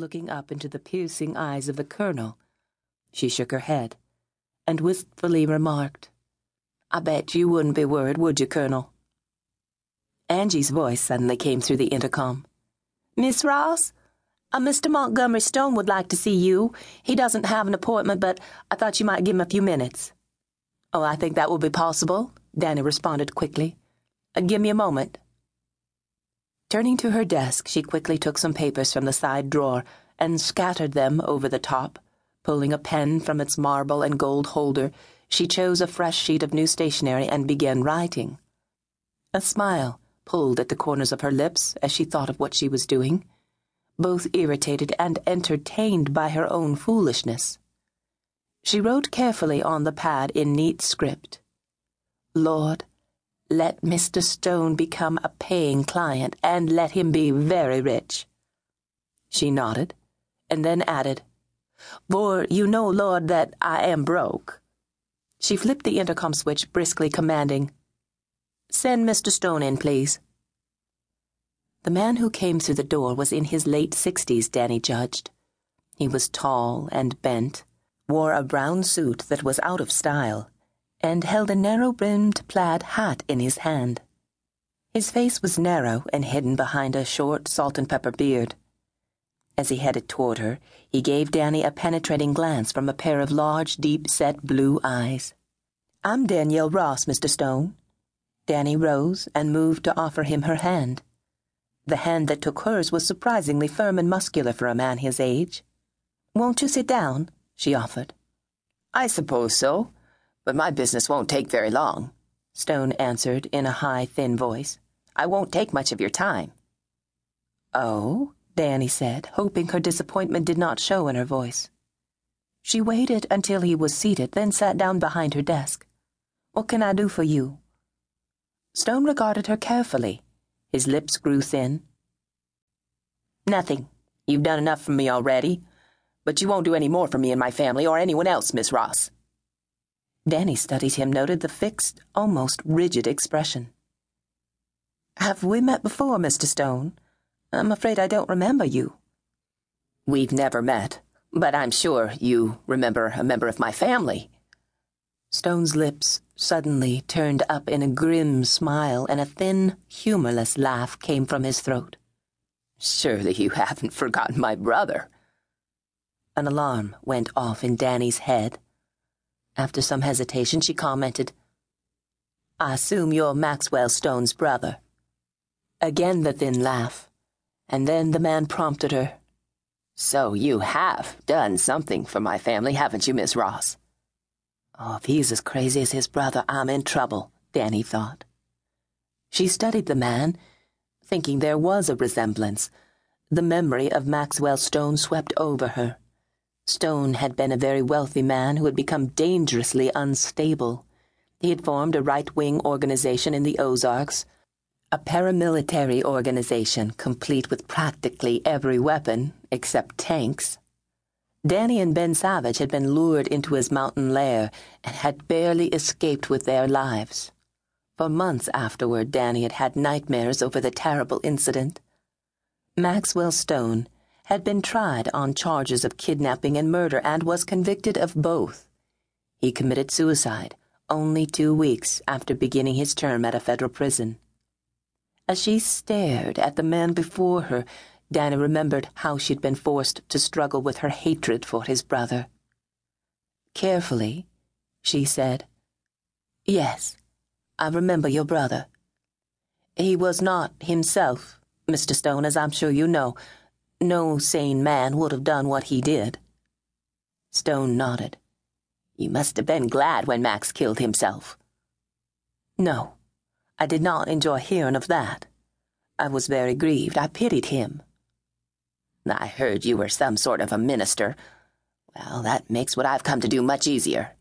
looking up into the piercing eyes of the colonel. She shook her head and wistfully remarked, I bet you wouldn't be worried, would you, Colonel? Angie's voice suddenly came through the intercom. Miss Ross? Uh, Mr. Montgomery Stone would like to see you. He doesn't have an appointment, but I thought you might give him a few minutes. Oh, I think that will be possible, Dani responded quickly. Uh, give me a moment. Turning to her desk, she quickly took some papers from the side drawer and scattered them over the top. Pulling a pen from its marble and gold holder, she chose a fresh sheet of new stationery and began writing. A smile pulled at the corners of her lips as she thought of what she was doing, both irritated and entertained by her own foolishness. She wrote carefully on the pad in neat script Lord, let Mr. Stone become a paying client, and let him be very rich. She nodded, and then added, For you know, Lord, that I am broke. She flipped the intercom switch, briskly commanding, Send Mr. Stone in, please. The man who came through the door was in his late sixties, Dani judged. He was tall and bent, wore a brown suit that was out of style and held a narrow brimmed plaid hat in his hand. His face was narrow and hidden behind a short salt and pepper beard. As he headed toward her, he gave Dani a penetrating glance from a pair of large, deep set blue eyes. I'm Danielle Ross, Mr. Stone. Dani rose and moved to offer him her hand. The hand that took hers was surprisingly firm and muscular for a man his age. Won't you sit down? she offered. I suppose so but my business won't take very long, Stone answered in a high, thin voice. I won't take much of your time. Oh, Dani said, hoping her disappointment did not show in her voice. She waited until he was seated, then sat down behind her desk. What can I do for you? Stone regarded her carefully. His lips grew thin. Nothing. You've done enough for me already. But you won't do any more for me and my family or anyone else, Miss Ross. Dani studied him, noted the fixed, almost rigid expression. Have we met before, Mr. Stone? I'm afraid I don't remember you. We've never met, but I'm sure you remember a member of my family. Stone's lips suddenly turned up in a grim smile, and a thin, humorless laugh came from his throat. Surely you haven't forgotten my brother. An alarm went off in Dani's head. After some hesitation, she commented, I assume you're Maxwell Stone's brother. Again the thin laugh, and then the man prompted her. So you have done something for my family, haven't you, Miss Ross? Oh, if he's as crazy as his brother, I'm in trouble, Dani thought. She studied the man, thinking there was a resemblance. The memory of Maxwell Stone swept over her. Stone had been a very wealthy man who had become dangerously unstable. He had formed a right wing organization in the Ozarks, a paramilitary organization complete with practically every weapon except tanks. Dani and Ben Savage had been lured into his mountain lair and had barely escaped with their lives. For months afterward, Dani had had nightmares over the terrible incident. Maxwell Stone had been tried on charges of kidnapping and murder and was convicted of both. He committed suicide only two weeks after beginning his term at a federal prison. As she stared at the man before her, Dani remembered how she'd been forced to struggle with her hatred for his brother. Carefully, she said, Yes, I remember your brother. He was not himself, Mr. Stone, as I'm sure you know. No sane man would have done what he did. Stone nodded. You must have been glad when Max killed himself. No, I did not enjoy hearing of that. I was very grieved. I pitied him. I heard you were some sort of a minister. Well, that makes what I've come to do much easier.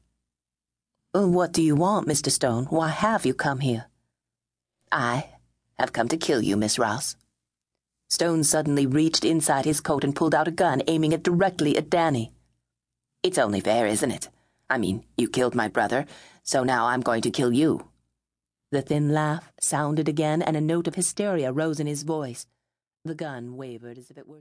Uh, what do you want, Mr. Stone? Why have you come here? I have come to kill you, Miss Ross. Stone suddenly reached inside his coat and pulled out a gun, aiming it directly at Dani. It's only fair, isn't it? I mean, you killed my brother, so now I'm going to kill you. The thin laugh sounded again, and a note of hysteria rose in his voice. The gun wavered as if it were.